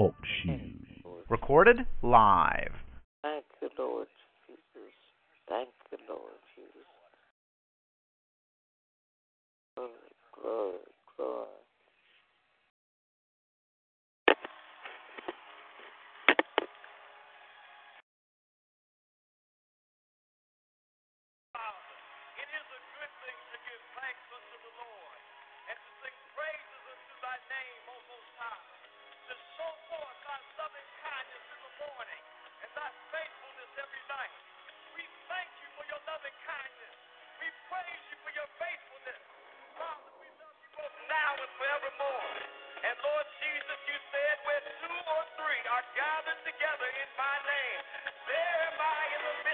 Talk. Recorded live. Thank you, Lord Jesus. Thank Lord Jesus. Glory, glory, glory. It is a good thing to give thanks unto the Lord and to sing praises unto thy name, O Most High, to show forth thy loving kindness in the morning and thy faithfulness every night. We thank you for your loving kindness. We praise you for your faithfulness. Father, we love you both now and forevermore. And Lord Jesus, you said where two or three are gathered together in my name, there am I in the midst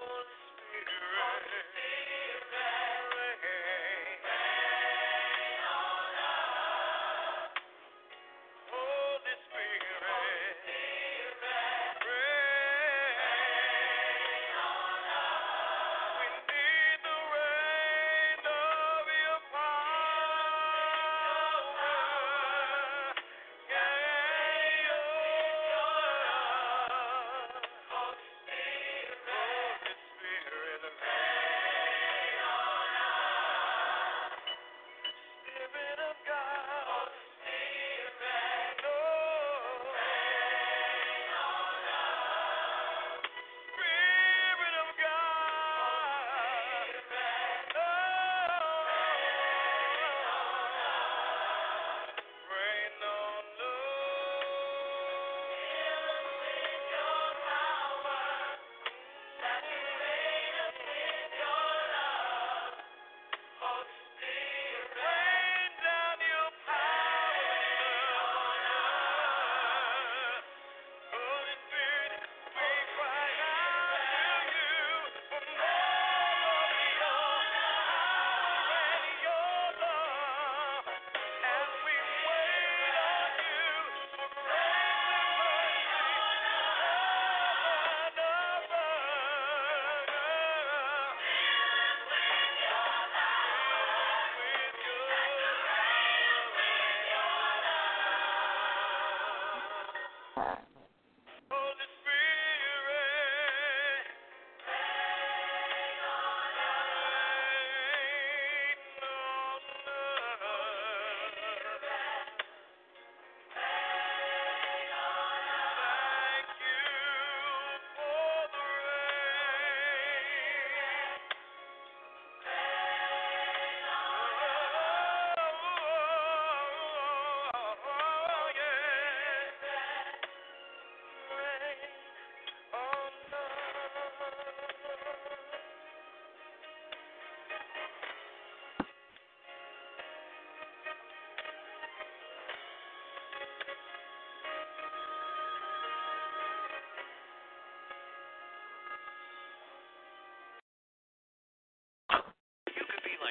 Spirit.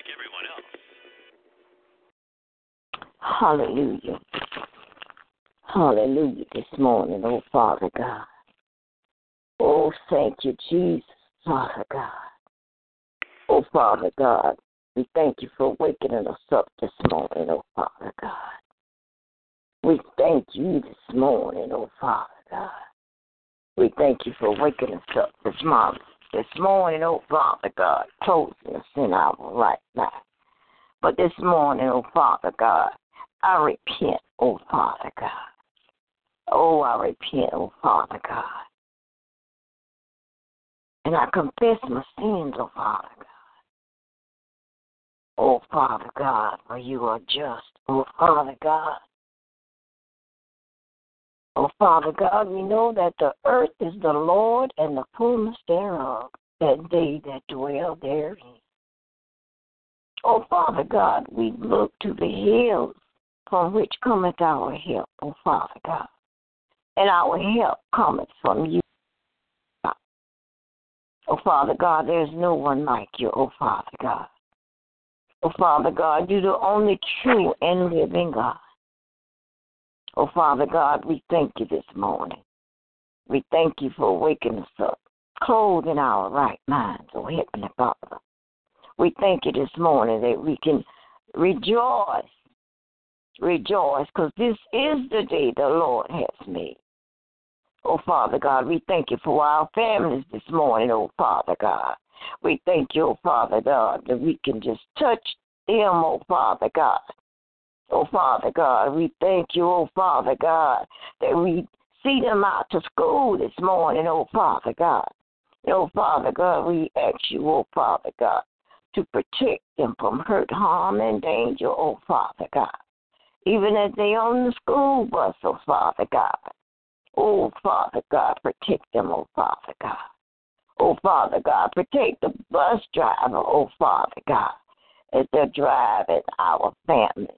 Everyone else. Hallelujah. Hallelujah this morning, oh Father God. Oh, thank you, Jesus, Father God. Oh, Father God, we thank you for waking us up this morning, oh Father God. We thank you this morning, oh Father God. We thank you for waking us up this morning, this morning, oh Father God, closing us in our right mind. But this morning, oh Father God, I repent, oh Father God. Oh, I repent, oh Father God. And I confess my sins, oh Father God. Oh Father God, for you are just, oh Father God. Oh Father God, we know that the earth is the Lord and the fullness thereof, and they that dwell therein. Oh Father God, we look to the hills from which cometh our help, oh Father God. And our help cometh from you. Oh Father God, there's no one like you, oh Father God. Oh Father God, you're the only true and living God. Oh Father God, we thank you this morning. We thank you for waking us up, clothing our right minds, oh Heavenly Father. We thank you this morning that we can rejoice rejoice because this is the day the Lord has made. Oh, Father God, we thank you for our families this morning, oh, Father God. We thank you, oh, Father God, that we can just touch them, oh, Father God. Oh, Father God, we thank you, oh, Father God, that we see them out to school this morning, oh, Father God. Oh, Father God, we ask you, oh, Father God, to protect them from hurt, harm, and danger, oh, Father God even as they on the school bus, oh Father God. Oh Father God, protect them, oh Father God. Oh Father God, protect the bus driver, oh Father God, as they're driving our families.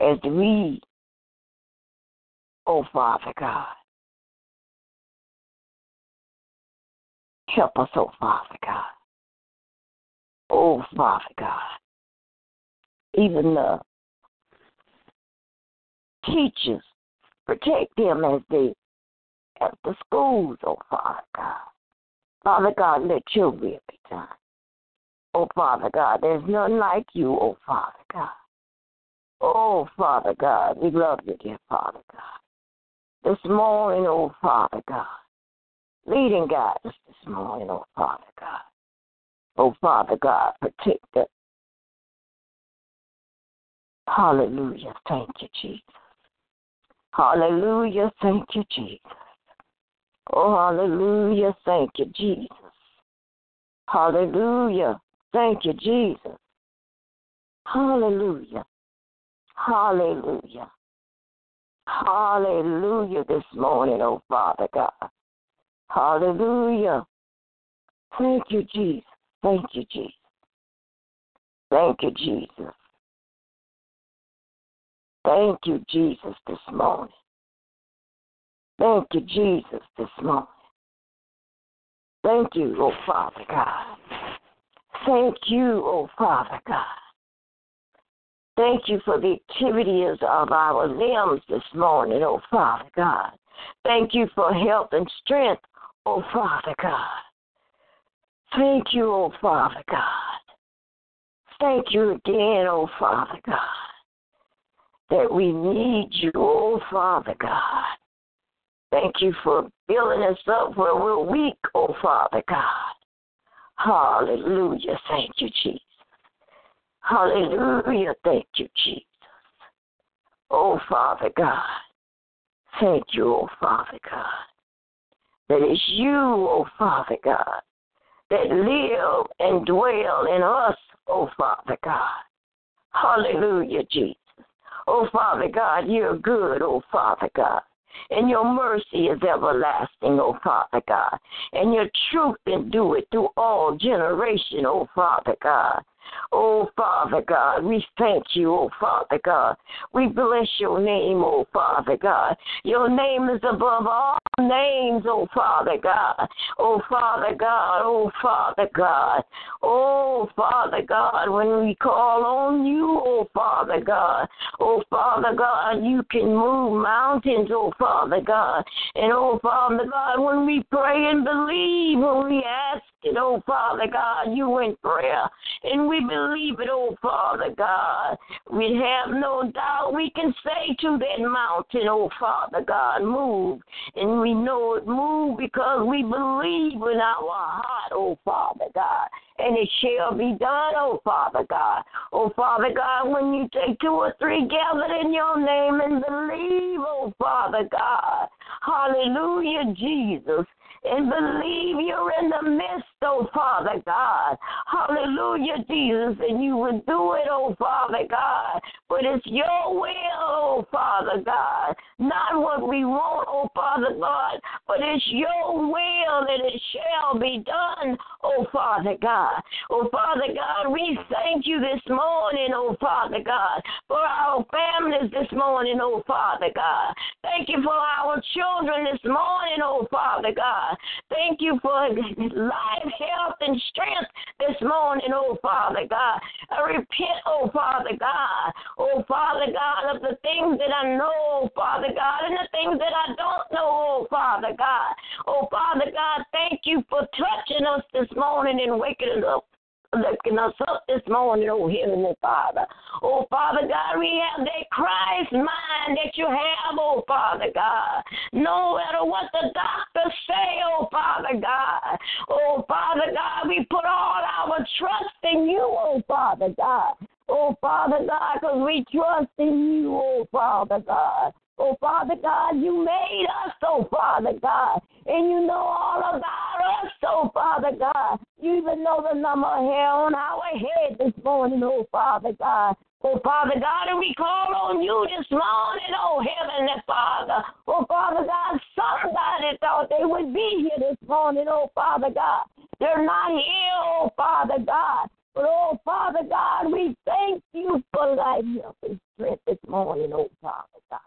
As we, oh Father God, help us, oh Father God. Oh Father God even the teachers, protect them as they at the schools, oh Father God. Father God, let your will be done. Oh Father God, there's none like you, oh Father God. Oh Father God, we love you, dear Father God. This morning, oh Father God, leading us this morning, oh Father God. Oh Father God, protect us Hallelujah. Thank you, Jesus. Hallelujah. Thank you, Jesus. Oh, hallelujah. Thank you, Jesus. Hallelujah. Thank you, Jesus. Hallelujah. Hallelujah. Hallelujah this morning, oh Father God. Hallelujah. Thank you, Jesus. Thank you, Jesus. Thank you, Jesus. Thank you, Jesus, this morning. Thank you, Jesus, this morning. Thank you, oh Father God. Thank you, oh Father God. Thank you for the activities of our limbs this morning, oh Father God. Thank you for health and strength, oh Father God. Thank you, oh Father God. Thank you again, oh Father God that we need you, oh Father God. Thank you for building us up where we're weak, oh Father God. Hallelujah. Thank you, Jesus. Hallelujah. Thank you, Jesus. Oh Father God. Thank you, oh Father God. That it's you, oh Father God, that live and dwell in us, oh Father God. Hallelujah, Jesus. Oh, Father God, you're good, oh, Father God. And your mercy is everlasting, oh Father God. And your truth endure it through all generation, oh Father God. Oh, Father God, we thank you, oh, Father God. We bless your name, oh, Father God. Your name is above all names, oh, Father God. Oh, Father God, oh, Father God. Oh, Father God, when we call on you, oh, Father God. Oh, Father God, you can move mountains, oh, Father God. And, oh, Father God, when we pray and believe, when we ask it, oh Father God, you in prayer. And we believe it, oh Father God. We have no doubt we can say to that mountain, oh Father God, move. And we know it move because we believe in our heart, oh Father God. And it shall be done, oh Father God. Oh Father God, when you take two or three gathered in your name and believe, oh Father God. Hallelujah, Jesus and believe you're in the midst, oh Father God. Hallelujah, Jesus, and you will do it, oh Father God. But it's your will, oh Father God. Not what we want, oh Father God, but it's your will that it shall be done, oh Father God. Oh Father God, we thank you this morning, oh Father God, for our families this morning, oh Father God. Thank you for our children this morning, oh Father God. Thank you for life, health, and strength this morning, oh Father God. I repent, oh Father God, oh Father God, of the things that I know, oh Father God, and the things that I don't know, oh Father God. Oh Father God, thank you for touching us this morning and waking us up lifting us up this morning, oh Heavenly Father. Oh Father God, we have that Christ mind that you have, oh Father God. No matter what the doctors say, oh Father God. Oh Father God, we put all our trust in you, oh Father God. Oh Father God, because we trust in you, oh Father God. Oh, Father God, you made us, oh, Father God, and you know all about us, oh, Father God. You even know the number hair on our head this morning, oh, Father God. Oh, Father God, and we call on you this morning, oh, Heavenly Father. Oh, Father God, somebody thought they would be here this morning, oh, Father God. They're not here, oh, Father God. But, oh, Father God, we thank you for life, health, and strength this morning, oh, Father God.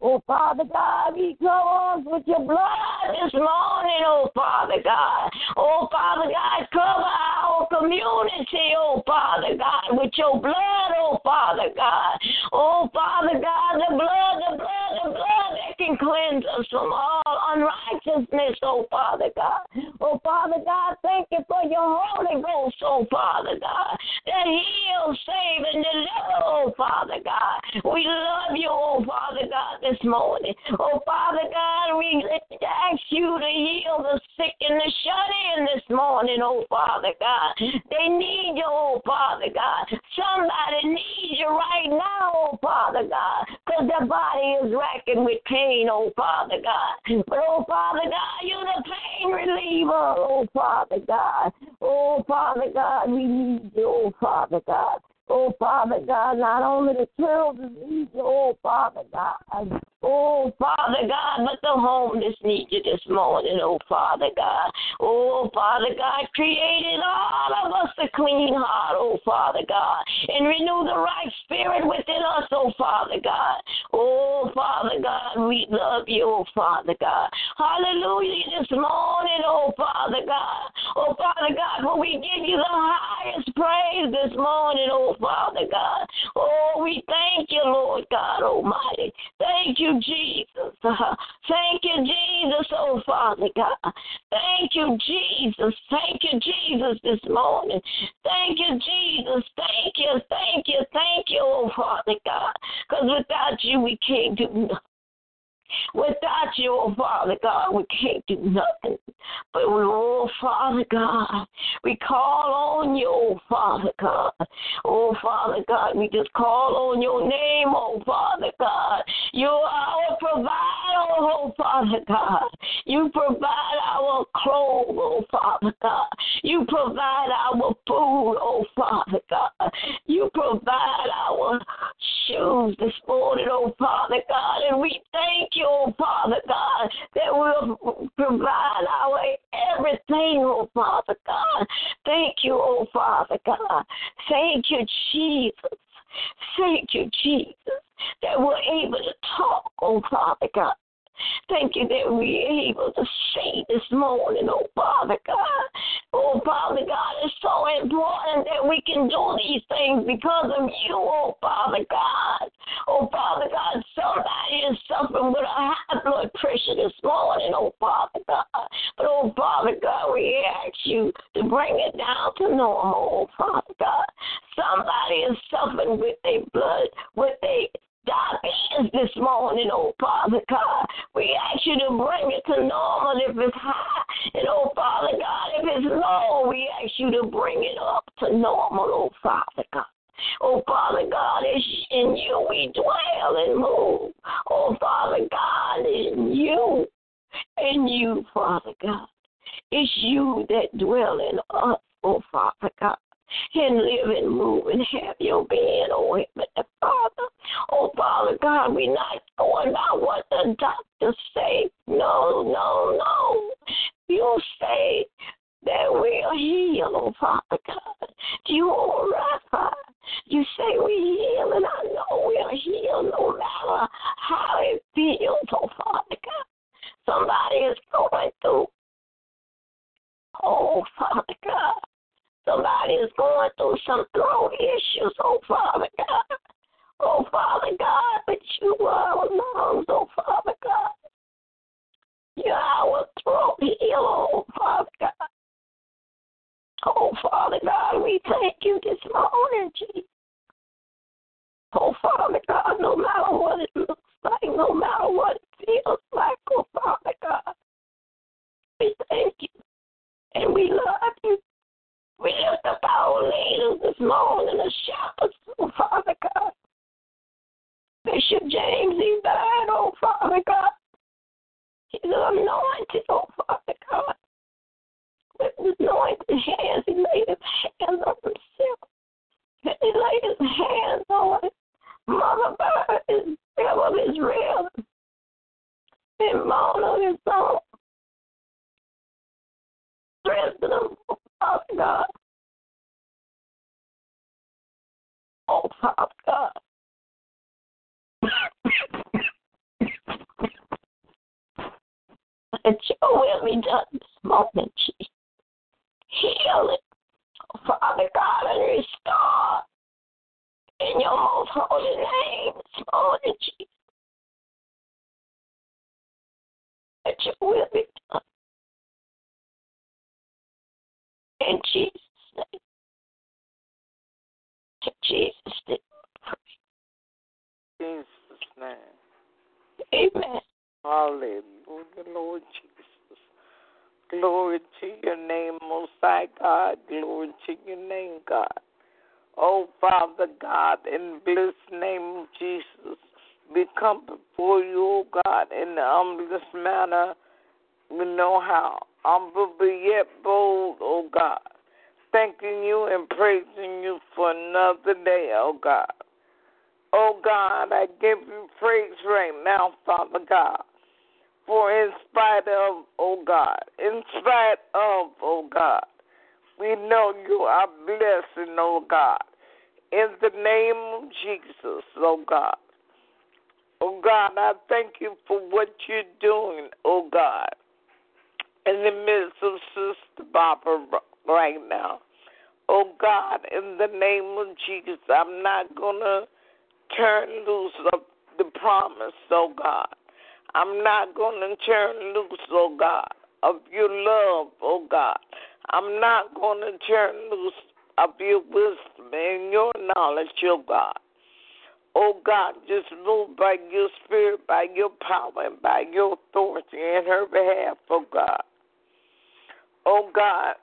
Oh, Father God, we cover us with your blood this morning, oh, Father God. Oh, Father God, cover our community, oh, Father God, with your blood, oh, Father God. Oh, Father God, the blood, the blood, the blood can cleanse us from all unrighteousness, oh, Father God. Oh, Father God, thank you for your Holy Ghost, oh, Father God, that heals, save, and deliver, oh, Father God. We love you, oh, Father God this morning. Oh, Father God, we ask you to heal the sick and the shut in this morning, oh, Father God. They need you, oh, Father God. Somebody needs you right now, oh, Father God, because their body is racking with pain, oh, Father God. But, oh, Father God, you're the pain reliever, oh, Father God. Oh, Father God, we need you, oh, Father God. Oh, Father God, not only the children need you, oh, Father God. Oh, Father God, but the homeless need you this morning, oh, Father God. Oh, Father God, created all of us a clean heart, oh, Father God, and renew the right love you, oh, Father God. Hallelujah this morning, oh, Father God. Oh, Father God, we give you the highest praise this morning, oh, Father God. Oh, we thank you, Lord God Almighty. Thank you, Jesus. Thank you, Jesus, oh, Father God. Thank you, Jesus. Thank you, Jesus, this morning. Thank you, Jesus. Thank you, thank you, thank you, oh, Father God. Because without you, we can't do nothing. Without you, oh Father God, we can't do nothing. But we, oh Father God, we call on you, oh Father God. Oh Father God, we just call on your name, oh Father God. You're our provider, oh Father God. You provide our clothes, oh Father God. You provide our food, oh Father God. You provide our shoes this morning, oh Father God. And we thank you, oh Father God, that will provide our everything, oh Father God. Thank you, oh Father God. Thank you, Jesus. Thank you, Jesus, that we're able to talk, oh Father God. Thank you that we're able to see this morning, oh Father God. Oh Father God, it's so important that we can do these things because of you, oh Father God. Oh Father God, somebody is suffering with a high blood pressure this morning, oh Father God. But oh Father God, we ask you to bring it down to normal, oh Father God. Somebody is suffering with their blood, with their diabetes this morning, oh Father God. We ask you to bring it to normal if it's high. And oh Father God, if it's low, we ask you to bring it up to normal, oh Father God. Oh, Father God, it's in you we dwell and move. Oh, Father God, in you, in you, Father God. It's you that dwell in us, oh, Father God and live and move and have your being, oh Heavenly Hallelujah, Lord Jesus. Glory to your name, Most High God. Glory to your name, God. Oh, Father God, in blessed name of Jesus, we come before you, oh God, in the humblest manner. We know how humble but yet bold, oh God. Thanking you and praising you for another day, oh God. Oh God, I give you praise right now, Father God. For in spite of, oh God, in spite of, oh God, we know you are blessing, oh God. In the name of Jesus, oh God. Oh God, I thank you for what you're doing, oh God in the midst of Sister Barbara right now. Oh God, in the name of Jesus, I'm not going to turn loose of the promise, oh God. I'm not going to turn loose, oh God, of your love, oh God. I'm not going to turn loose of your wisdom and your knowledge, oh God. Oh God, just move by your spirit, by your power, and by your authority in her behalf, oh God oh God.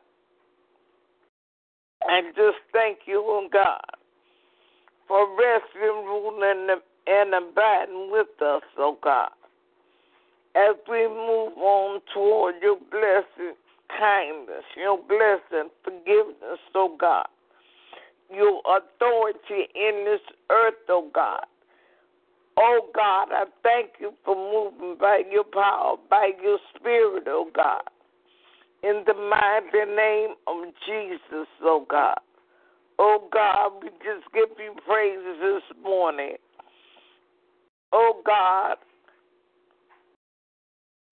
And just thank you, oh God, for resting, ruling, and abiding with us, oh God. As we move on toward your blessing, kindness, your blessing, forgiveness, oh God. Your authority in this earth, oh God. Oh God, I thank you for moving by your power, by your spirit, oh God in the mighty name of Jesus, oh God. Oh God, we just give you praises this morning. Oh God,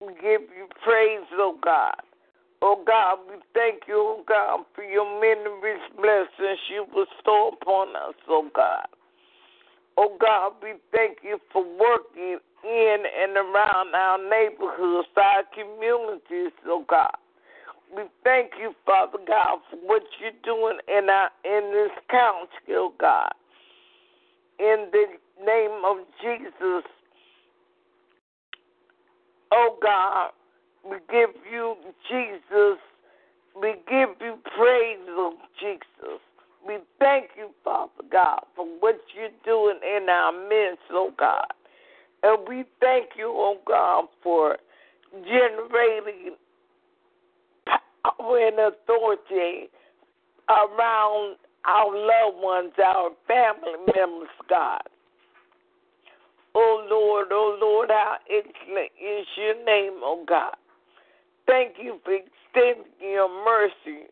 we give you praise, oh God. Oh God, we thank you, oh God, for your many rich blessings you bestow upon us, oh God. Oh God, we thank you for working in and around our neighborhoods, our communities, oh God. We thank you, Father God, for what you're doing in our in this county, oh God. In the name of Jesus, oh God, we give you Jesus. We give you praise, oh Jesus. We thank you, Father God, for what you're doing in our midst, oh God. And we thank you, oh God, for generating power and authority around our loved ones, our family members, God. Oh Lord, oh Lord, how excellent is your name, oh God. Thank you for extending your mercy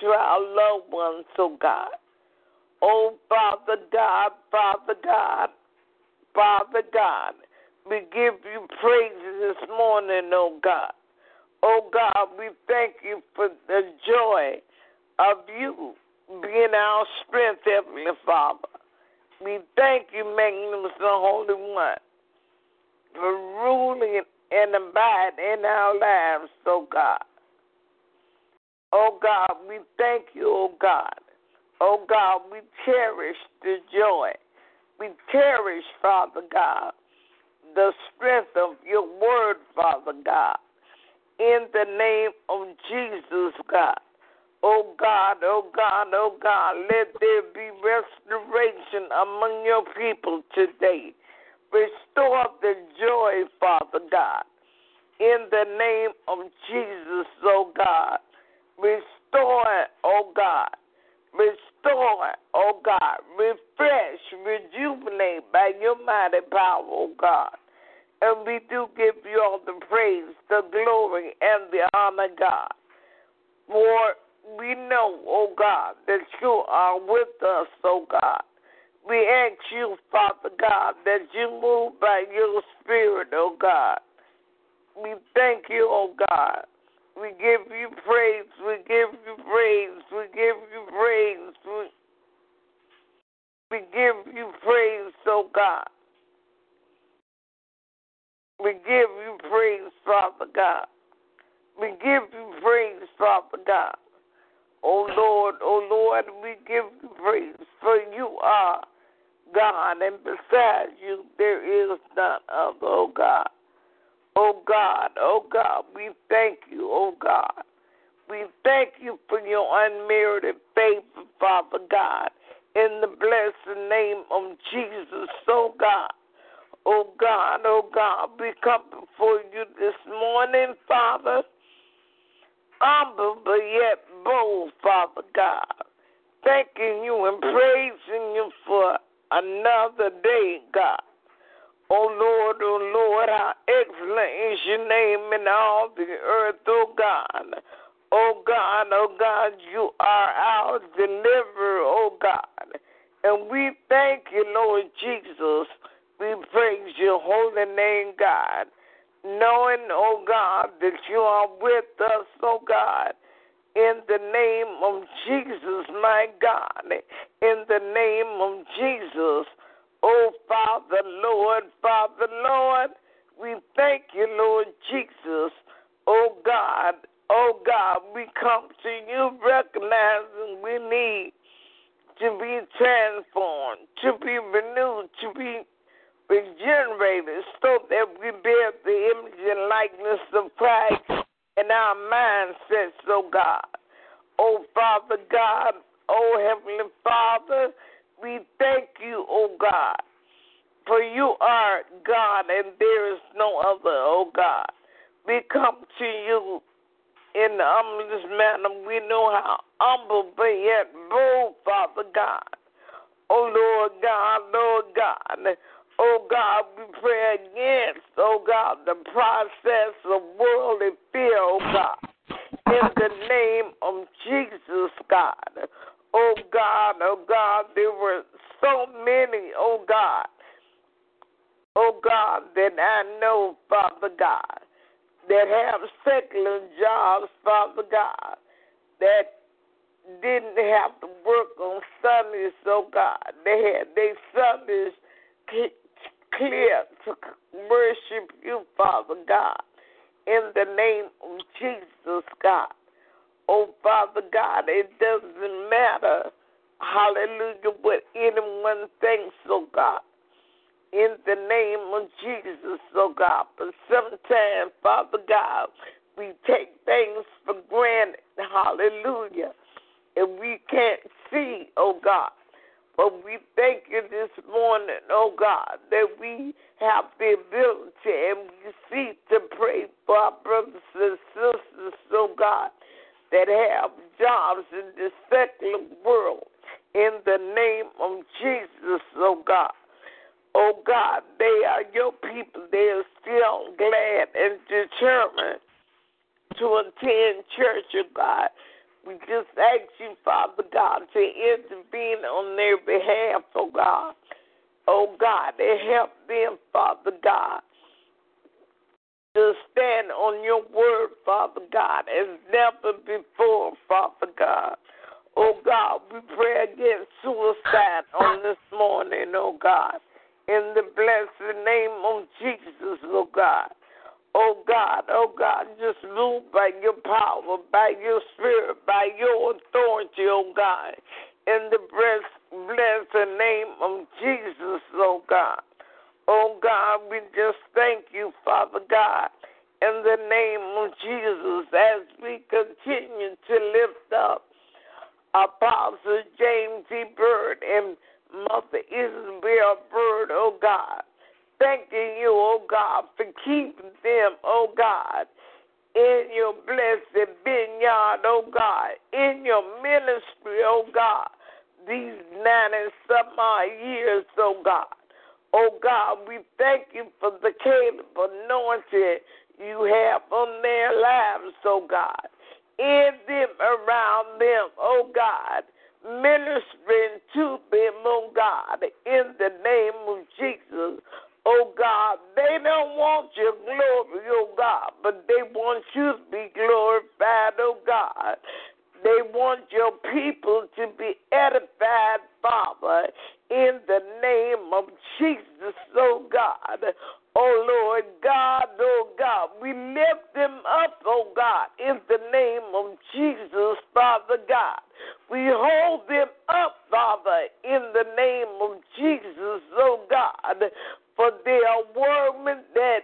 to our loved ones, oh God. Oh Father God, Father God, Father God, we give you praise this morning, oh God. Oh God, we thank you for the joy of you being our strength, Heavenly Father. We thank you, Magnificent Holy One, for ruling and abiding in our lives, oh God. Oh God, we thank you, oh God. Oh God, we cherish the joy. We cherish, Father God, the strength of your word, Father God. In the name of Jesus, God. Oh God, oh God, oh God, let there be restoration among your people today. Restore the joy, Father God. In the name of Jesus, oh God. Restore, oh God. Restore, oh God. Refresh, rejuvenate by your mighty power, oh God. And we do give you all the praise, the glory, and the honor, God. For we know, oh God, that you are with us, oh God. We ask you, Father God, that you move by your Spirit, oh God. We thank you, oh God. We give you praise. We give you praise. We give you praise. We, we give you praise, oh God. We give you praise, Father God. We give you praise, Father God. Oh Lord, oh Lord, we give you praise, for you are God, and besides you there is none other, oh God. Oh God, oh God, we thank you, oh God. We thank you for your unmerited favor, Father God, in the blessed name of Jesus, oh God. Oh God, oh God, we come before you this morning, Father, humble but yet bold, Father God, thanking you and praising you for another day, God. Oh Lord, oh Lord, how excellent is your name in all the earth, oh God. Oh God, oh God, you are our deliverer, oh God. And we thank you, Lord Jesus. We praise your holy name, God. Knowing, oh God, that you are with us, oh God. In the name of Jesus, my God. In the name of Jesus. Oh, Father, Lord, Father, Lord, we thank you, Lord Jesus. Oh, God, oh, God, we come to you recognizing we need to be transformed, to be renewed, to be regenerated, so that we bear the image and likeness of Christ in our mindsets, oh, God. Oh, Father God, oh, Heavenly Father, we thank you, oh God, for you are God and there is no other, oh God. We come to you in the humblest manner. We know how humble but yet bold, Father God. Oh Lord God, Lord God. Oh God, we pray against, oh God, the process of worldly fear, oh God. In the name of Jesus, God. Oh God, oh God, there were so many, oh God, oh God, that I know, Father God, that have secular jobs, Father God, that didn't have to work on Sundays, oh God. They had their Sundays clear to worship you, Father God, in the name of Jesus, God. Oh, Father God, it doesn't matter, hallelujah, what anyone thinks, oh God. In the name of Jesus, oh God. But sometimes, Father God, we take things for granted, hallelujah, and we can't see, oh God. But we thank you this morning, oh God, that we have the ability and we seek to pray for our brothers and sisters, oh God, that have jobs in the secular world. In the name of Jesus, oh God. Oh God, they are your people. They are still glad and determined to attend church, oh God. We just ask you, Father God, to intervene on their behalf, oh God. Oh God, to help them, Father God to stand on your word, Father God, as never before, Father God. Oh God, we pray against suicide on this morning, oh God. In the blessed name of Jesus, oh God. Oh God, oh God, just move by your power, by your spirit, by your authority, oh God. In the blessed name of Jesus, oh God. Oh God, we just thank you, Father God, in the name of Jesus, as we continue to lift up Apostle James E. Bird and Mother Isabel Bird, oh God. Thanking you, oh God, for keeping them, oh God, in your blessed vineyard, oh God, in your ministry, oh God, these nine and some odd years, oh God. Oh God, we thank you for the Caleb anointing you have on their lives, oh God. In them, around them, oh God. Ministering to them, oh God, in the name of Jesus. Oh God, they don't want your glory, oh God, but they want you to be glorified, oh God. They want your people to be edified, Father, in the name of Jesus, oh God. Oh Lord God, oh God, we lift them up, oh God, in the name of Jesus, Father God. We hold them up, Father, in the name of Jesus, oh God, for they are workmen that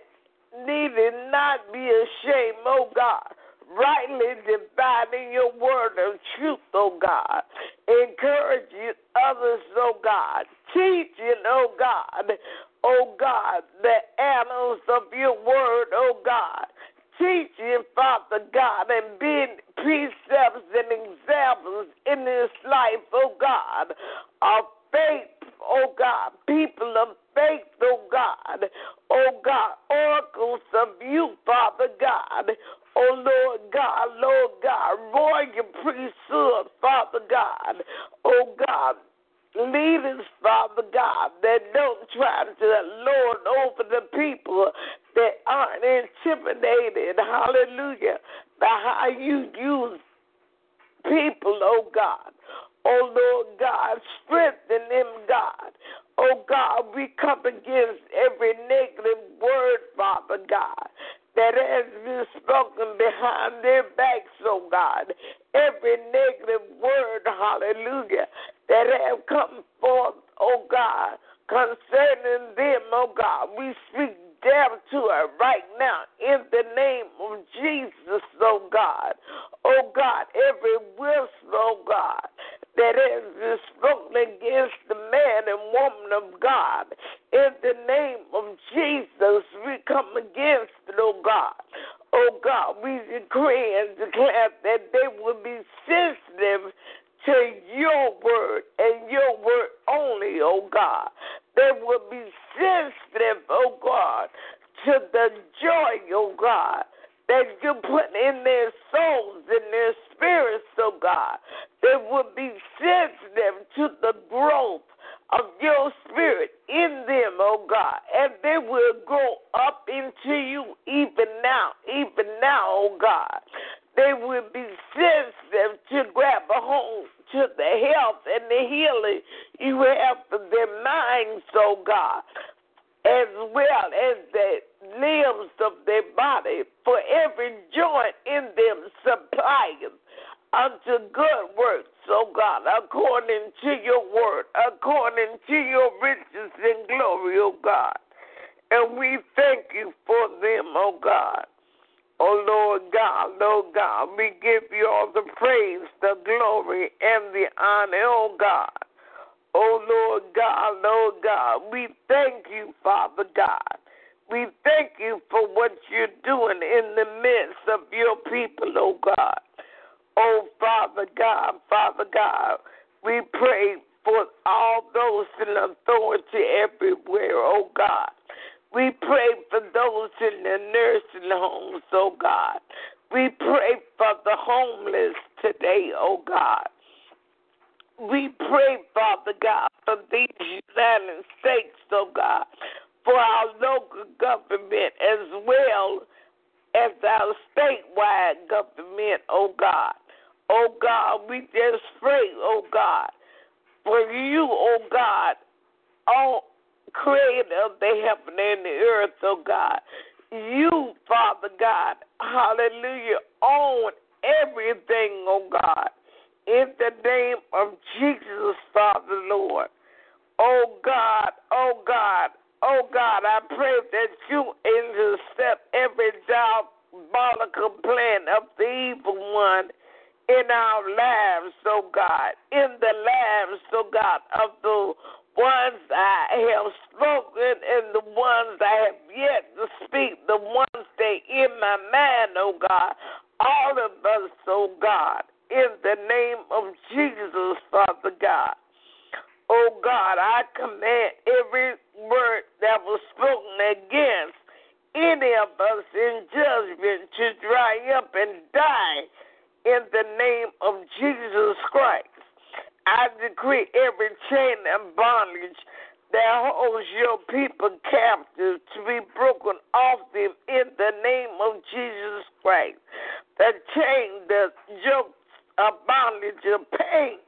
needed not be ashamed, oh God rightly dividing your word of truth, oh God. Encouraging others, oh God. Teaching, oh God, oh God, the annals of your word, oh God. Teaching, Father God, and being precepts and examples in this life, oh God, of faith, oh God, people of faith, oh God, oh God, oracles of you, Father God, Oh Lord God, Lord God, royal priesthood, Father God. Oh God, leaders, Father God, that don't try to lord over the people that aren't intimidated, hallelujah, by how you use people, oh God. Oh Lord God, strengthen them, God. Oh God, we come against every negative word, Father God that has been spoken behind their backs, oh God. Every negative word, hallelujah, that have come forth, oh God, concerning them, oh God. We speak death to her right now in the name of Jesus, oh God. Oh God, every whisper, oh God, that has spoken against the man and woman of God. In the name of Jesus, we come against it, oh God. Oh God, we decree and declare that they will be sensitive to your word and your word only, oh God. They will be sensitive, oh God, to the joy, oh God, that you put in their souls and their spirits, oh God. They will be sensitive to the growth of your spirit in them, oh God, and they will grow up into you even now, even now, oh God. They will be sensitive to grab a hold to the health and the healing you have for their minds, oh God, as well as the limbs of their body, for every joint in them supplying unto good works, O God, according to your word, according to your riches and glory, O God. And we thank you for them, O God. O Lord God, Lord God, we give you all the praise, the glory, and the honor, O God. Oh Lord God, Lord God, we thank you, Father God. We thank you for what you're doing in the midst of your people, oh God. Oh Father God, Father God, we pray for all those in authority everywhere, oh God. We pray for those in the nursing homes, oh God. We pray for the homeless today, oh God. We pray, Father God, for these United States, oh God, for our local government as well as our statewide government, oh God. Oh God, we just pray, oh God, for you, oh God, all creator of the heaven and the earth, oh God. You, Father God, hallelujah, own everything, oh God. In the name of Jesus, Father Lord. Oh God, oh God, oh God, I pray that you intercept every diabolical plan of the evil one in our lives, oh God, in the lives, oh God, of the ones I have spoken and the ones I have yet to speak, the ones that in my mind, oh God, all of us, oh God, in the name of Jesus, Father God. Oh God, I command every word that was spoken against any of us in judgment to dry up and die in the name of Jesus Christ. I decree every chain and bondage that holds your people captive to be broken off them in the name of Jesus Christ. The chain, the yoke bondage of pain,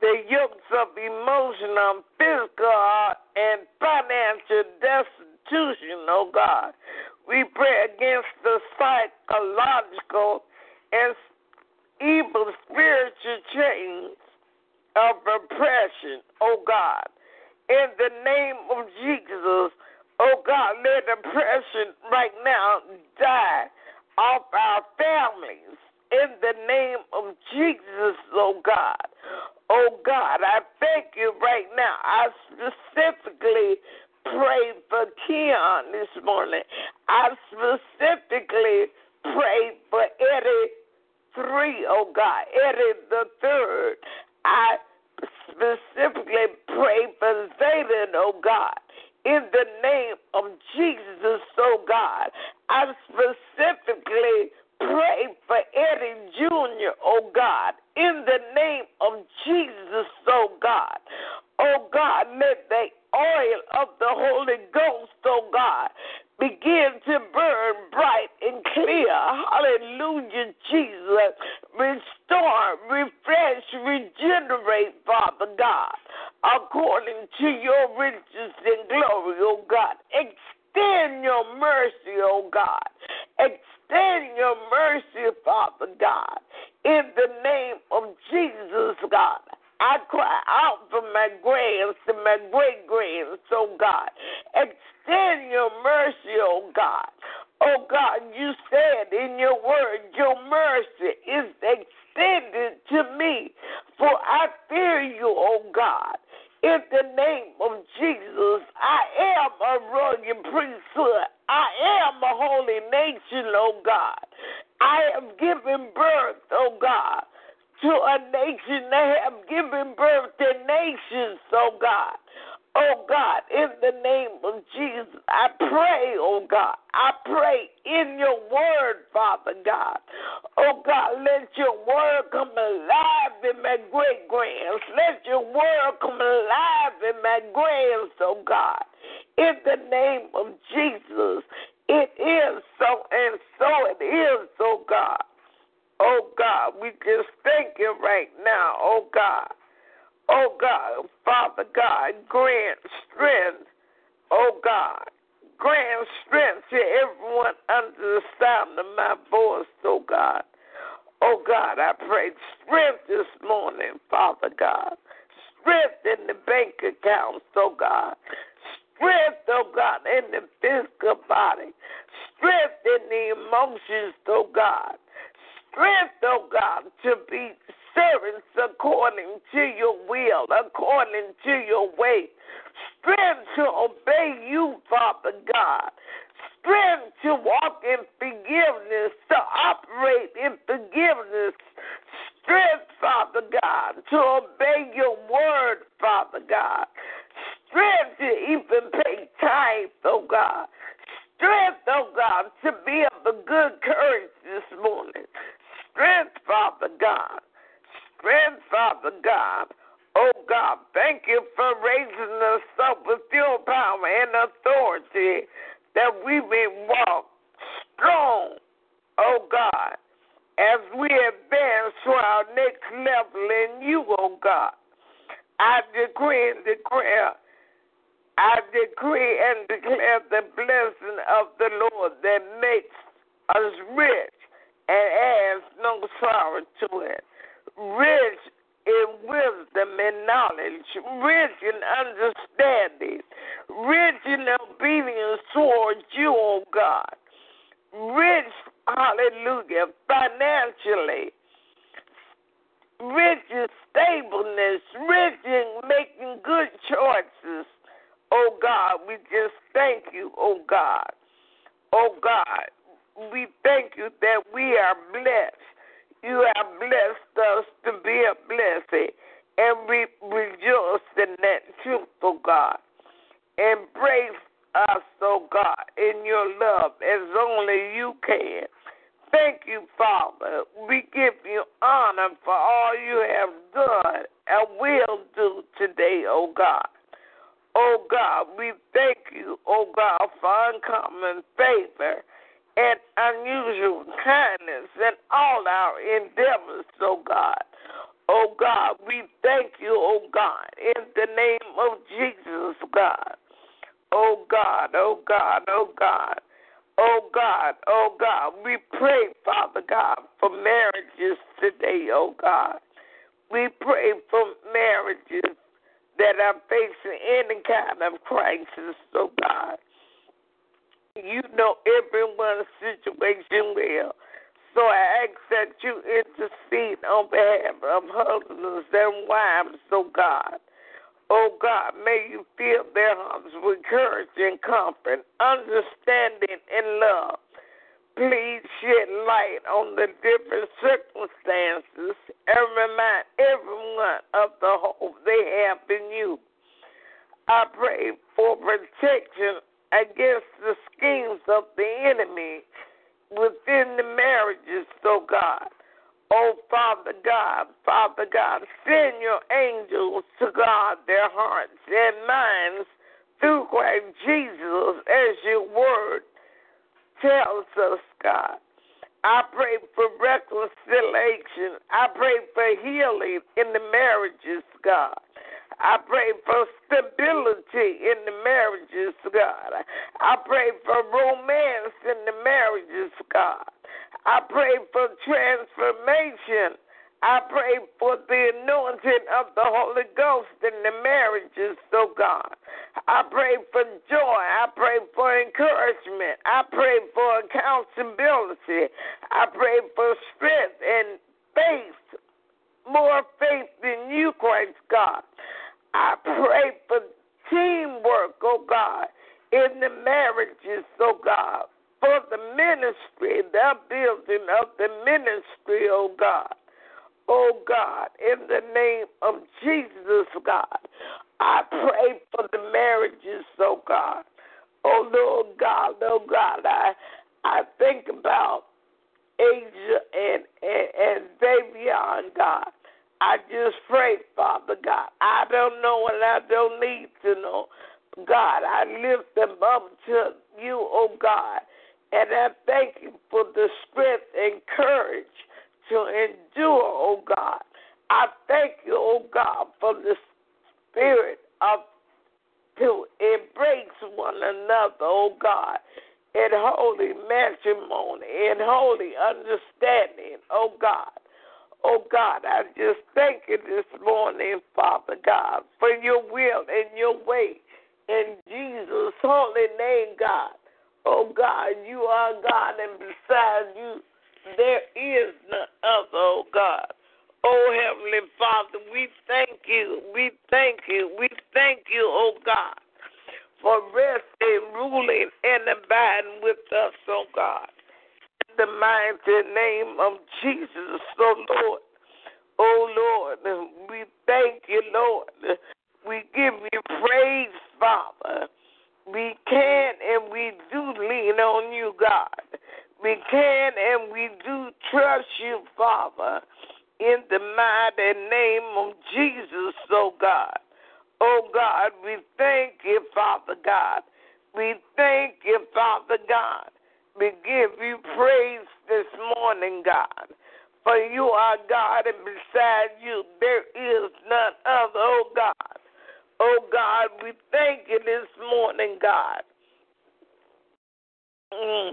the yokes of emotional, um, physical, uh, and financial destitution, oh God. We pray against the psychological and evil spiritual chains of oppression, oh God. In the name of Jesus, oh God, let oppression right now die off our families in the name of Jesus, oh God. Oh God, I thank you right now. I specifically pray for Keon this morning. I specifically pray for Eddie three, oh God, Eddie the third. I specifically pray for Zayden, oh God in the name of Jesus, oh God. I specifically pray for Eddie Jr., oh God, in the name of Jesus, oh God. Oh God, let the oil of the Holy God, to obey your word, Father God. Strength to even pay tithes, oh God. Strength, oh God, to be of a good courage this morning. Strength, Father God strength, Father God. Ask that you intercede on behalf of husbands and wives, oh God. Oh God, may you fill their hearts with courage and comfort, understanding and love. Please shed light on the different circumstances and remind everyone of the hope they have in you. I pray for protection against the schemes of the enemy within the marriages, oh God. Oh, Father God, Father God, send your angels to guard their hearts and minds through Christ Jesus as your word tells us, God. I pray for reconciliation. I pray for healing in the marriages, God. I pray for stability in the marriages, God. I pray for romance in the marriages, God. I pray for transformation. I pray for the anointing of the Holy Ghost in the marriages, oh God. I pray for joy. I pray for encouragement. I pray for accountability. I pray for strength and faith, more faith than you, Christ God. I pray for teamwork, oh God, in the marriages, oh God, for the ministry, the building of the ministry, oh God. Oh God, in the name of Jesus, God, I pray for the marriages, oh God. Oh Lord God, oh God, I I think about Asia and and, and Davion, God. I just pray, Father God. I don't know and I don't need to know. God, I lift them up to you, oh God. And I thank you for the strength and courage to endure, oh God. I thank you, oh God, for the spirit of to embrace one another, oh God, in holy matrimony, in holy understanding, oh God. Oh God, I just thank you this morning, Father God, for your will and your way. In Jesus' holy name, God. Oh God, you are God, and beside you, there is none other, oh God. Oh Heavenly Father, we thank you, we thank you, we thank you, oh God, for resting, ruling, and abiding with us, oh God. In the mighty name of Jesus, oh Lord. Oh Lord, we thank you, Lord. We give you praise, Father. We can and we do lean on you, God. We can and we do trust you, Father, in the mighty name of Jesus, oh God. Oh God, we thank you, Father God. We thank you, Father God. We give you praise this morning, God. For you are God, and beside you there is none other, oh God. Oh God, we thank you this morning, God. Mm.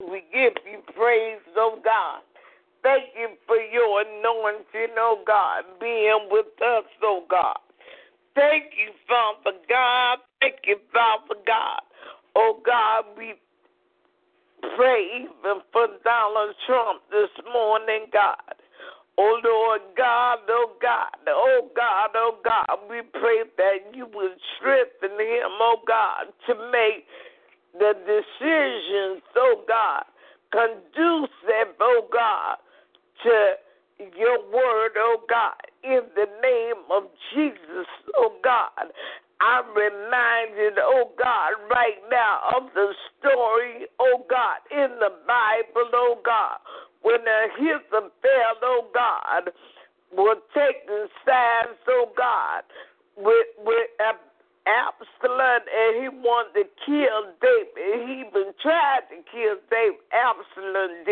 We give you praise, oh God. Thank you for your anointing, oh God, being with us, oh God. Thank you, Father God. Thank you, Father God. Oh God, we pray even for Donald Trump this morning, God. Oh Lord God, oh God, oh God, oh God, we pray that you would strengthen him, oh God, to make the decisions, oh God, conducive, oh God, to your word, oh God, in the name of Jesus, oh God. I'm reminded, oh God, right now of the story, oh God, in the Bible, oh God, when Ahithophel, oh God, was taking sides, oh God, with with uh, Absalom, and he wanted to kill David. He even tried to kill David. Absalom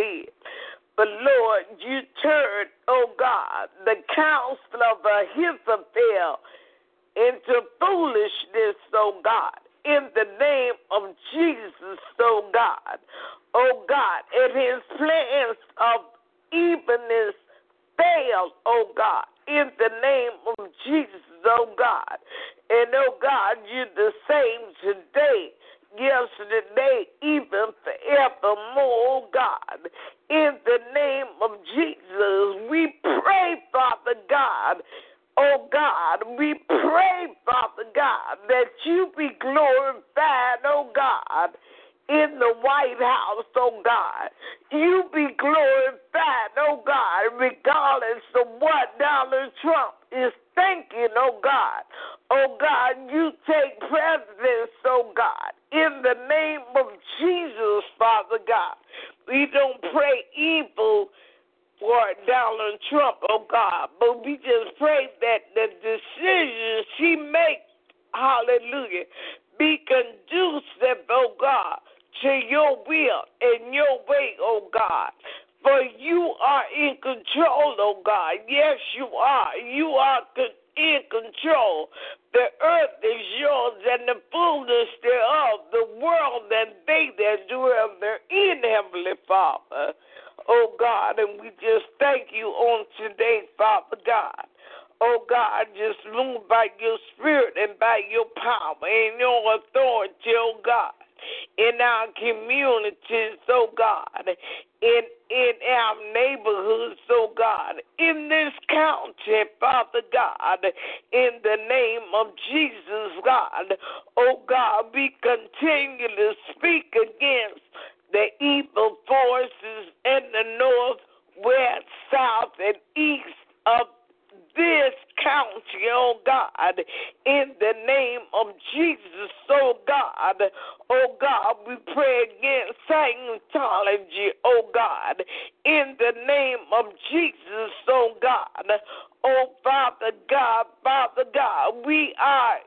oh God, in the name of Jesus, oh God. Oh God, we pray against Scientology, oh God, in the name of Jesus, oh God. Oh Father God, Father God, we are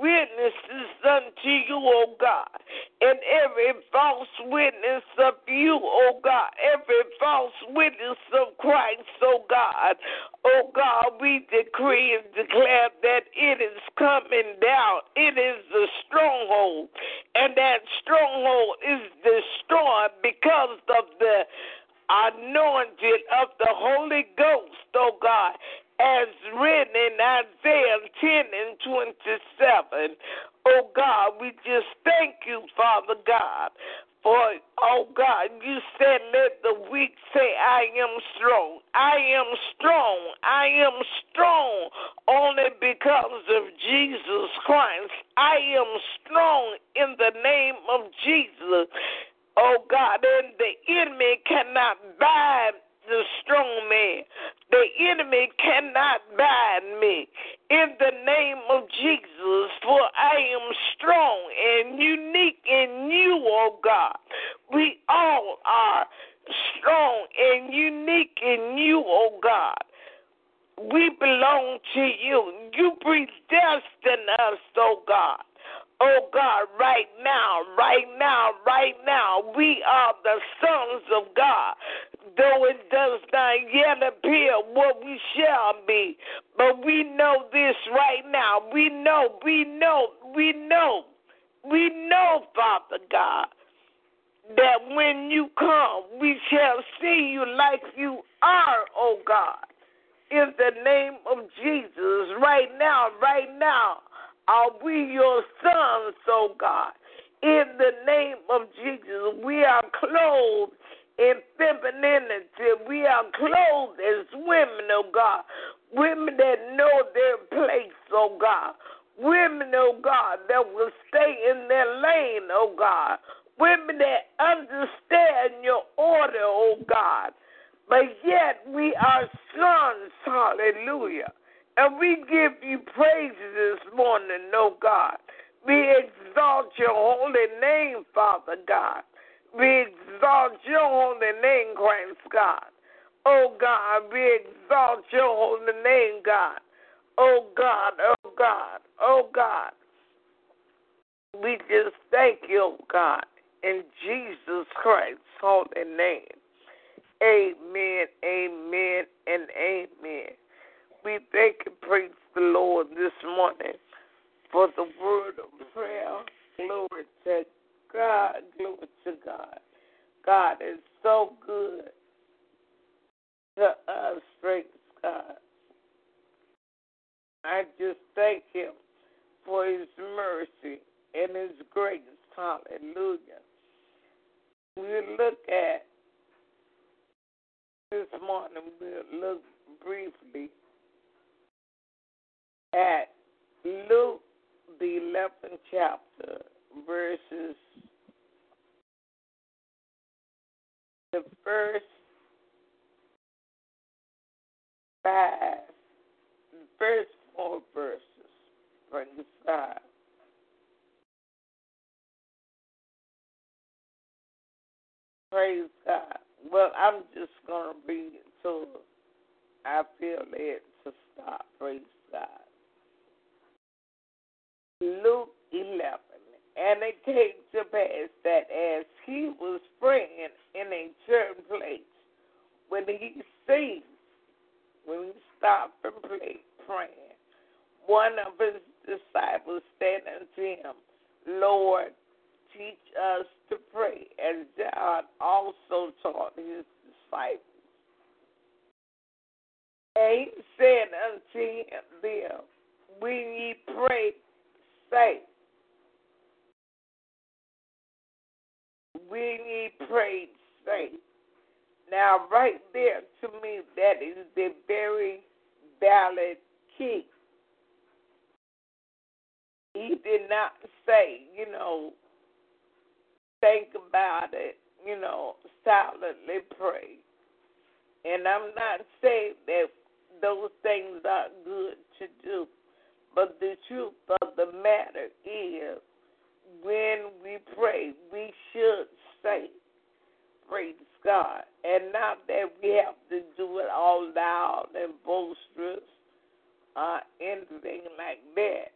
witnesses unto you, O God, and every false witness of you, O God, every false witness of Christ, O God, O God, we decree and declare that it is coming down. It is the stronghold, and that stronghold is destroyed because of the anointing of the Holy Ghost, oh God, as written in Isaiah 10 and 27. Oh God, we just thank you, Father God, for, oh God, you said, let the weak say, I am strong. I am strong. I am strong only because of Jesus Christ. I am strong in the name of Jesus. Oh God, and the enemy cannot bind the strong man. The enemy cannot bind me. In the name of Jesus, for I am strong and unique in you, oh God. We all are strong and unique in you, oh God. We belong to you. You predestined us, oh God. Oh God, right now, right now, right now, we are the sons of God. Though it does not yet appear what we shall be, but we know this right now. We know, we know, we know, we know, Father God, that when you come, we shall see you like you are, oh God. In the name of Jesus, right now, right now are we your sons, oh God? In the name of Jesus, we are clothed in femininity. We are clothed as women, oh God. Women that know their place, oh God. Women, oh God, that will stay in their lane, oh God. Women that understand your order, oh God. But yet we are sons, hallelujah. And we give you praise this morning, oh God. We exalt your holy name, Father God. We exalt your holy name, Christ God. Oh God, we exalt your holy name, God. Oh God, oh God, oh God. We just thank you, God, in Jesus Christ's holy name. Amen, amen, and amen we thank and praise the Lord this morning for the word of prayer. Glory to God. Glory to God. God is so good to us, praise God. I just thank Him for His mercy and His grace. Hallelujah. We look at this morning, we'll look briefly at Luke, the 11th chapter, verses the first five, the first four verses. Praise God. Praise God. Well, I'm just going to read it I feel led to stop. Praise God. Luke 11. And it came to pass that as he was praying in a certain place, when he ceased, when he stopped from praying, one of his disciples said unto him, Lord, teach us to pray, as God also taught his disciples. And he said unto them, When ye pray, say, when ye pray, say. Now, right there to me, that is the very valid key. He did not say, you know, think about it, you know, silently pray. And I'm not saying that those things are good to do. But the truth of the matter is, when we pray, we should say, Praise God. And not that we have to do it all loud and boisterous or anything like that.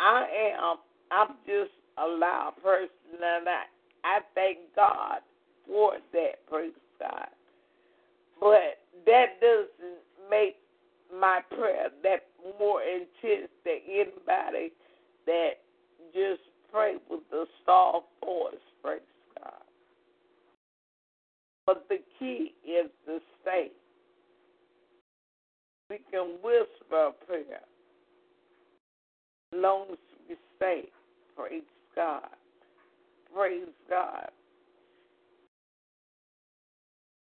I am, I'm just a loud person, and I, I thank God for that, praise God. But that doesn't make my prayer that more intense than anybody that just pray with a soft voice, praise God. But the key is to stay. We can whisper a prayer long as we stay. Praise God. Praise God.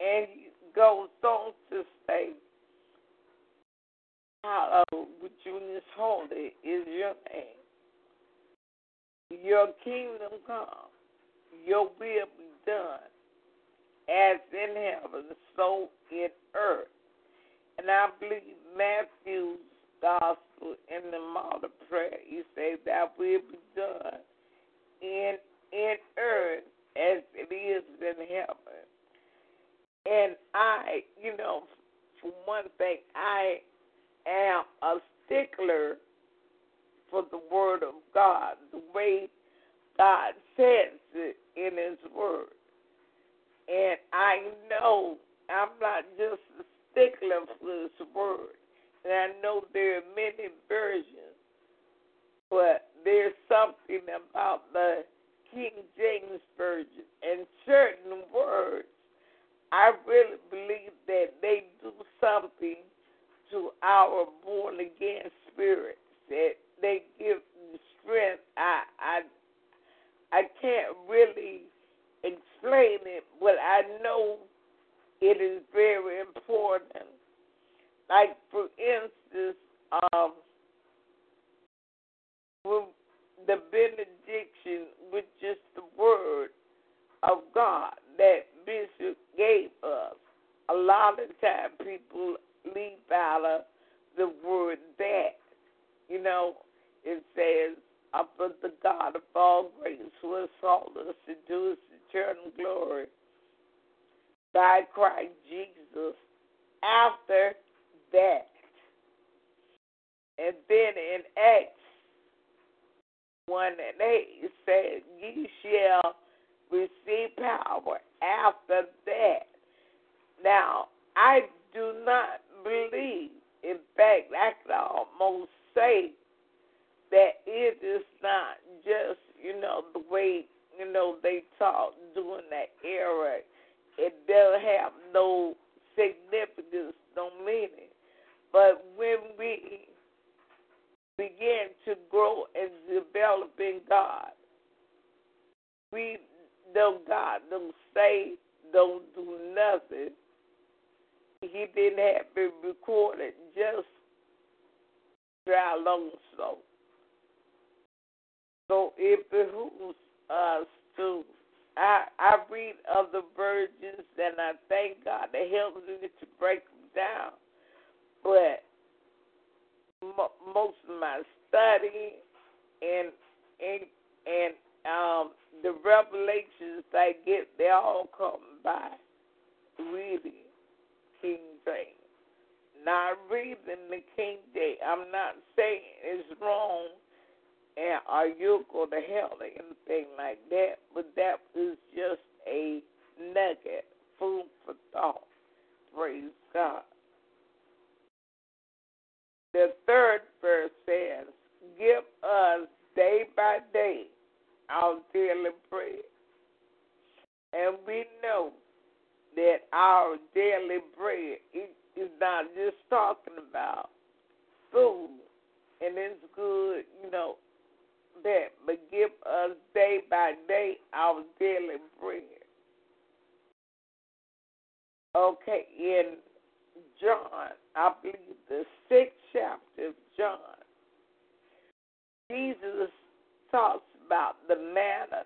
And he goes on to say, Hallowed, uh, Junius Holy is your name. Your kingdom come, your will be done, as in heaven, so in earth. And I believe Matthew's gospel in the model prayer, he says that will be done in in earth as it is in heaven. And I, you know, for one thing, I am a stickler for the Word of God, the way God says it in His Word. And I know I'm not just a stickler for His Word. And I know there are many versions, but there's something about the King James Version and certain words. I really believe that they do something to our born again spirits. That they give the strength. I I I can't really explain it, but I know it is very important. Like for instance, um, the benediction, which is the word of God that Bishop gave us. A lot of time people leave out of the word that. You know, it says, up the God of all grace who has called us into his eternal glory by Christ Jesus after that. And then in Acts 1 and 8, it says, Ye shall receive power after that. Now, I do not believe, in fact, I can almost say that it is not just, you know, the way, you know, they taught during that era. It doesn't have no significance, no meaning. But when we begin to grow and develop in God, we know God don't say, don't do nothing. He didn't have it recorded, just try long slow. So it behooves us to. I I read other versions and I thank God that helps me to break them down. But most of my study and and and um the revelations I get, they all come by reading King James. Not reading the King James. I'm not saying it's wrong and are you going to hell or anything like that, but that is just a nugget, food for thought. Praise God. The third verse says, Give us day by day our daily bread. And we know that our daily bread is not just talking about food and it's good, you know, that, but give us day by day our daily bread. Okay, in John, I believe the sixth chapter of John, Jesus talks about the manna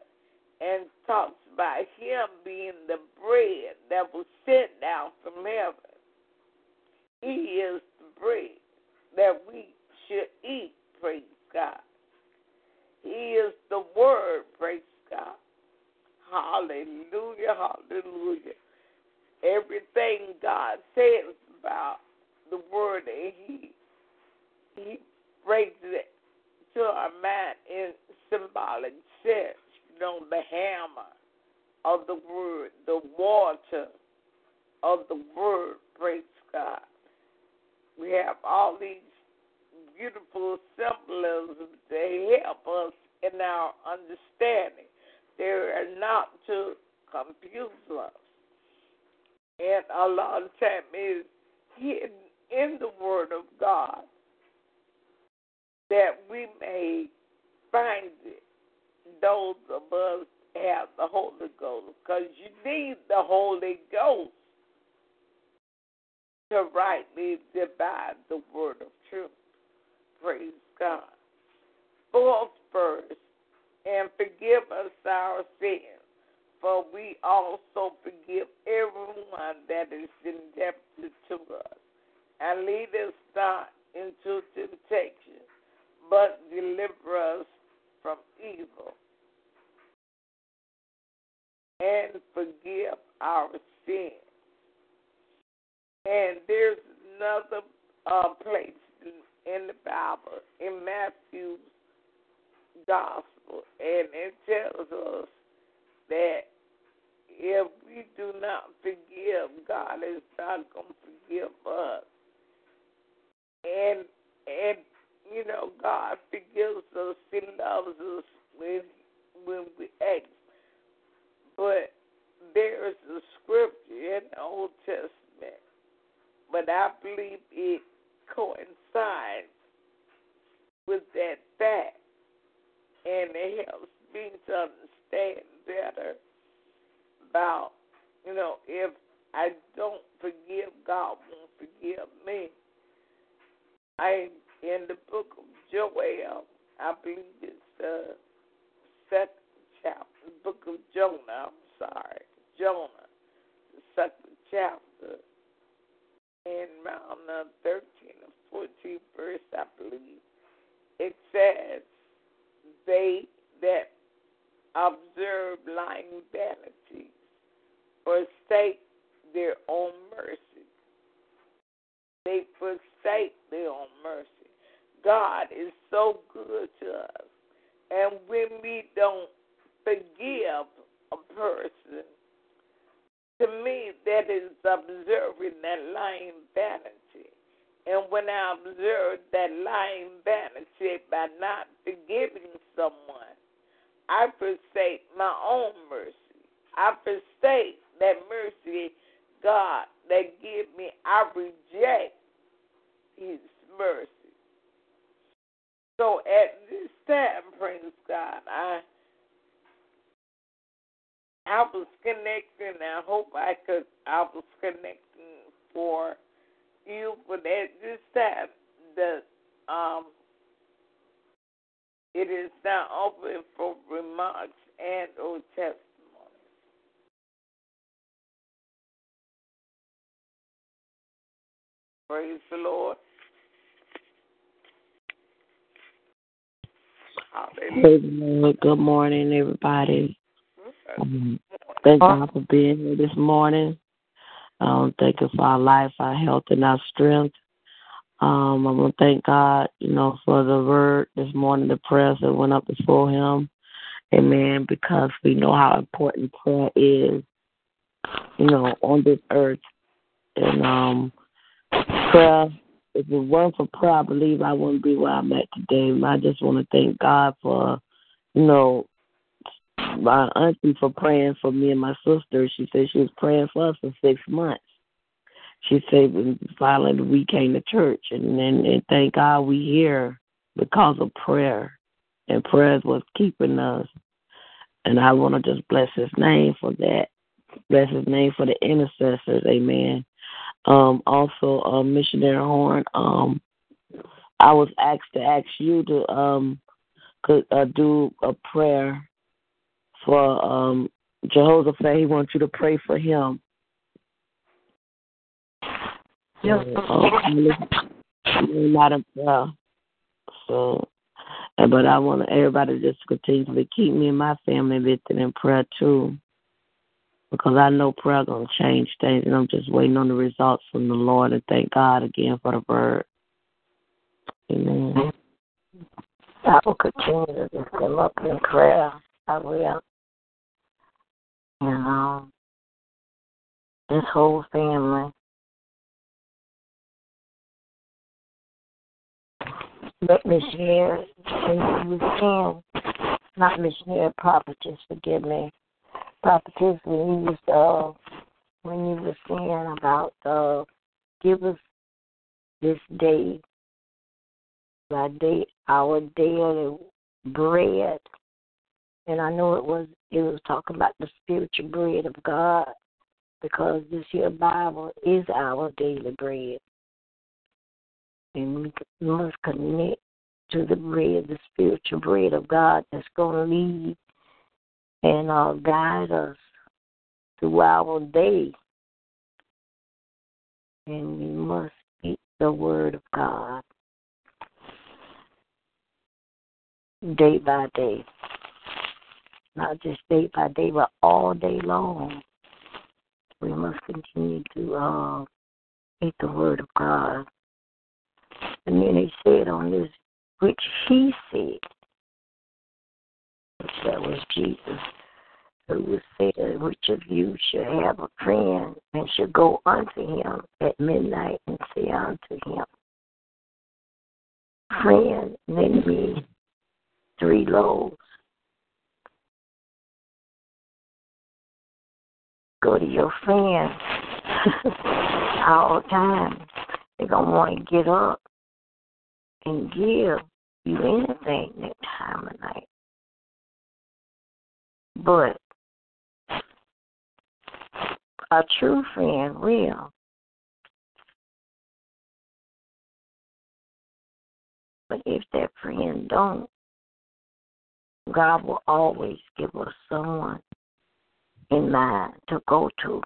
and talks about him being the bread that was sent down from heaven. He is the bread that we should eat, praise God. He is the Word, praise God. Hallelujah, hallelujah. Everything God says about the Word, and He He brings it to our mind in symbolic sense. You know, the hammer of the Word, the water of the Word, praise God. We have all these beautiful symbolisms that help us in our understanding. They are not to confuse us. And a lot of time is hidden in the Word of God that we may find it. Those of us have the Holy Ghost because you need the Holy Ghost to rightly divide the word of truth. Praise God. Fourth verse, and forgive us our sins, for we also forgive everyone that is indebted to us. And lead us not into temptation, but deliver us from evil. And forgive our sins. And there's another uh, place in the Bible, in Matthew's Gospel, and it tells us that if we do not forgive, God is not going to forgive us. And and you know, God forgives us. He loves us when when we act. But there is a scripture in the Old Testament, but I believe it coincides with that fact, and it helps me to understand better about, you know, if I don't forgive, God won't forgive me. I in the book of Joel, I believe it's the second chapter, the book of Jonah. I'm sorry, Jonah, the second chapter, in around the 13 or 14 verse, I believe. It says, "They that observe lying vanities forsake their own mercy. They forsake their own mercy. God is so good to us. And when we don't forgive a person, to me, that is observing that lying vanity. And when I observe that lying vanity by not forgiving someone, I forsake my own mercy. I forsake that mercy, God, that give me. I reject His mercy. So at this time, praise God, I I was connecting. I hope I could. I was connecting for you, but at this time, the um, it is now open for remarks and or testimonies. Praise the Lord. Lord. Good morning, everybody. Thank God for being here this morning. Um, thank you for our life, our health, and our strength. Um, I want to thank God, you know, for the word this morning, the prayers that went up before Him. Amen. Because we know how important prayer is, you know, on this earth. And um, prayer if it weren't for prayer, I believe I wouldn't be where I'm at today. I just want to thank God for, you know, my auntie for praying for me and my sister. She said she was praying for us for six months. She said finally we came to church, and then and thank God we here because of prayer, and prayer is what's keeping us. And I want to just bless His name for that. Bless His name for the intercessors. Amen. Um, also, uh, missionary Horn. Um, I was asked to ask you to um, could uh, do a prayer for um, Jehoshaphat. He wants you to pray for him. Yes. Uh, not a, uh, So, but I want everybody just to continue to keep me and my family lifted in prayer too, because I know prayer gonna change things, and I'm just waiting on the results from the Lord. And thank God again for the word. Amen. I will continue to lift them up in prayer. I will. And um, this whole family. Let me missionary, and you can, not missionary, prophetess, forgive me. Prophetess, when you was, uh, when you were saying about, uh, give us this day, our day, our daily bread. And I know it was, it was talking about the spiritual bread of God because this here Bible is our daily bread. And we must connect to the bread, the spiritual bread of God that's going to lead and uh, guide us through our day. And we must eat the Word of God day by day. Not just day by day, but all day long we must continue to uh, eat the word of God. And then he said on this, which he said, which that was Jesus, who was said, which of you should have a friend and should go unto him at midnight and say unto him, Friend, lend me three loaves go to your friends all the time. They're going to want to get up and give you anything that time of night. But a true friend will. But if that friend don't, God will always give us someone in mind to go to.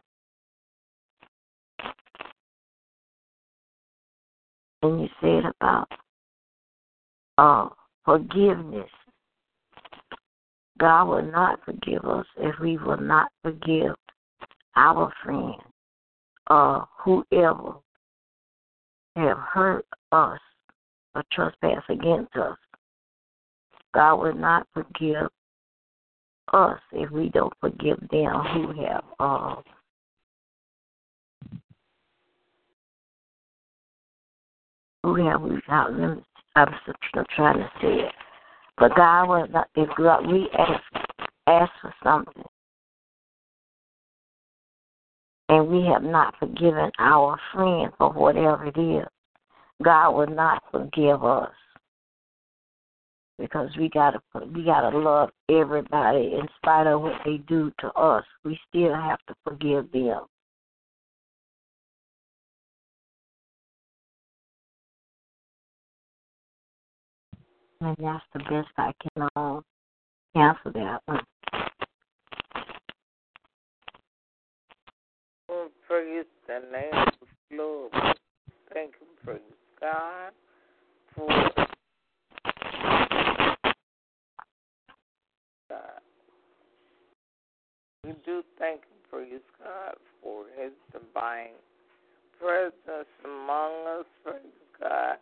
And you said about uh, forgiveness. God will not forgive us if we will not forgive our friend or whoever have hurt us or trespass against us. God will not forgive us if we don't forgive them who have uh, who have without limits. I'm trying to say it, but God will not. If we ask ask for something, and we have not forgiven our friend for whatever it is, God will not forgive us because we gotta we gotta love everybody in spite of what they do to us. We still have to forgive them. And that's the best I can uh, answer that one. Oh, praise the name of the Lord. Thank you, praise God, for God. We do thank Him, praise God, for His divine presence among us, praise God.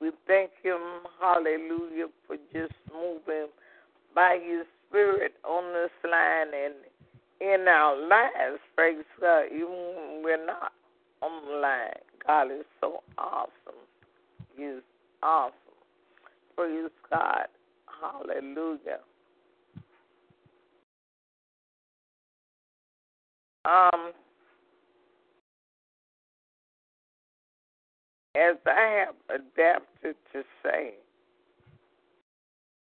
We thank Him, hallelujah, for just moving by His Spirit on this line and in our lives, praise God, even when we're not on the line. God is so awesome. He's awesome. Praise God. Hallelujah. Um, as I have adapted to say,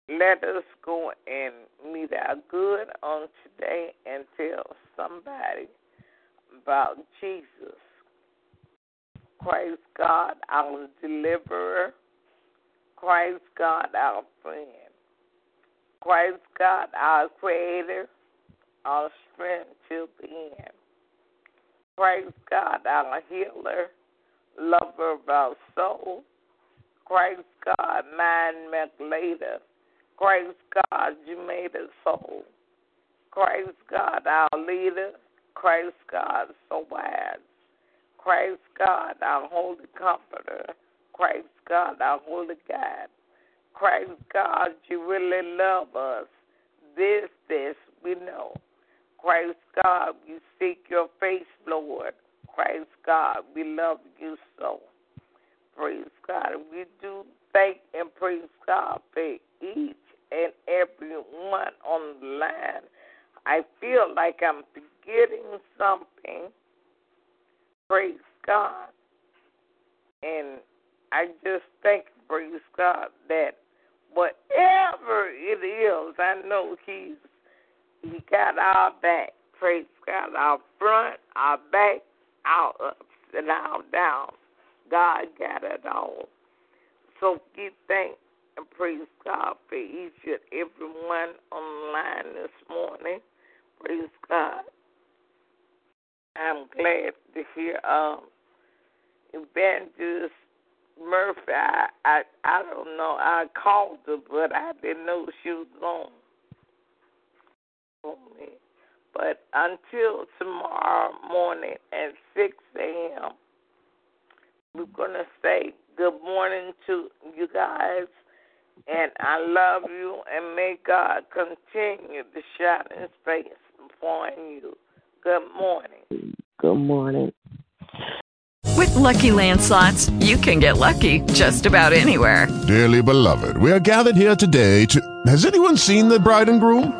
let us go and meet our good on today and tell somebody about Jesus. Christ God, our deliverer. Christ God, our friend. Christ God, our creator our strength till the end. Praise God, our healer, lover of our soul. Praise God, months later. Praise God, you made us whole. Praise God, our leader. Praise God, so wise. Praise God, our holy comforter. Praise God, our holy God. Praise God, you really love us. This, this we know. Praise God, we seek your face, Lord. Praise God, we love you so. Praise God. We do thank and praise God for each and every one on the line. I feel like I'm forgetting something. Praise God. And I just thank praise God that whatever it is, I know He's He got our back. Praise God, our front, our back, our ups and our downs. God got it all. So give thanks and praise God for each and every one online this morning. Praise God. I'm glad to hear um, Evangelist Murphy. I, I I don't know. I called her, but I didn't know she was on for me. But until tomorrow morning at 6 a.m., we're going to say good morning to you guys. And I love you, and may God continue to shine his face upon you. Good morning. Good morning. With Lucky Land slots, you can get lucky just about anywhere. Dearly beloved, we are gathered here today to. Has anyone seen the bride and groom?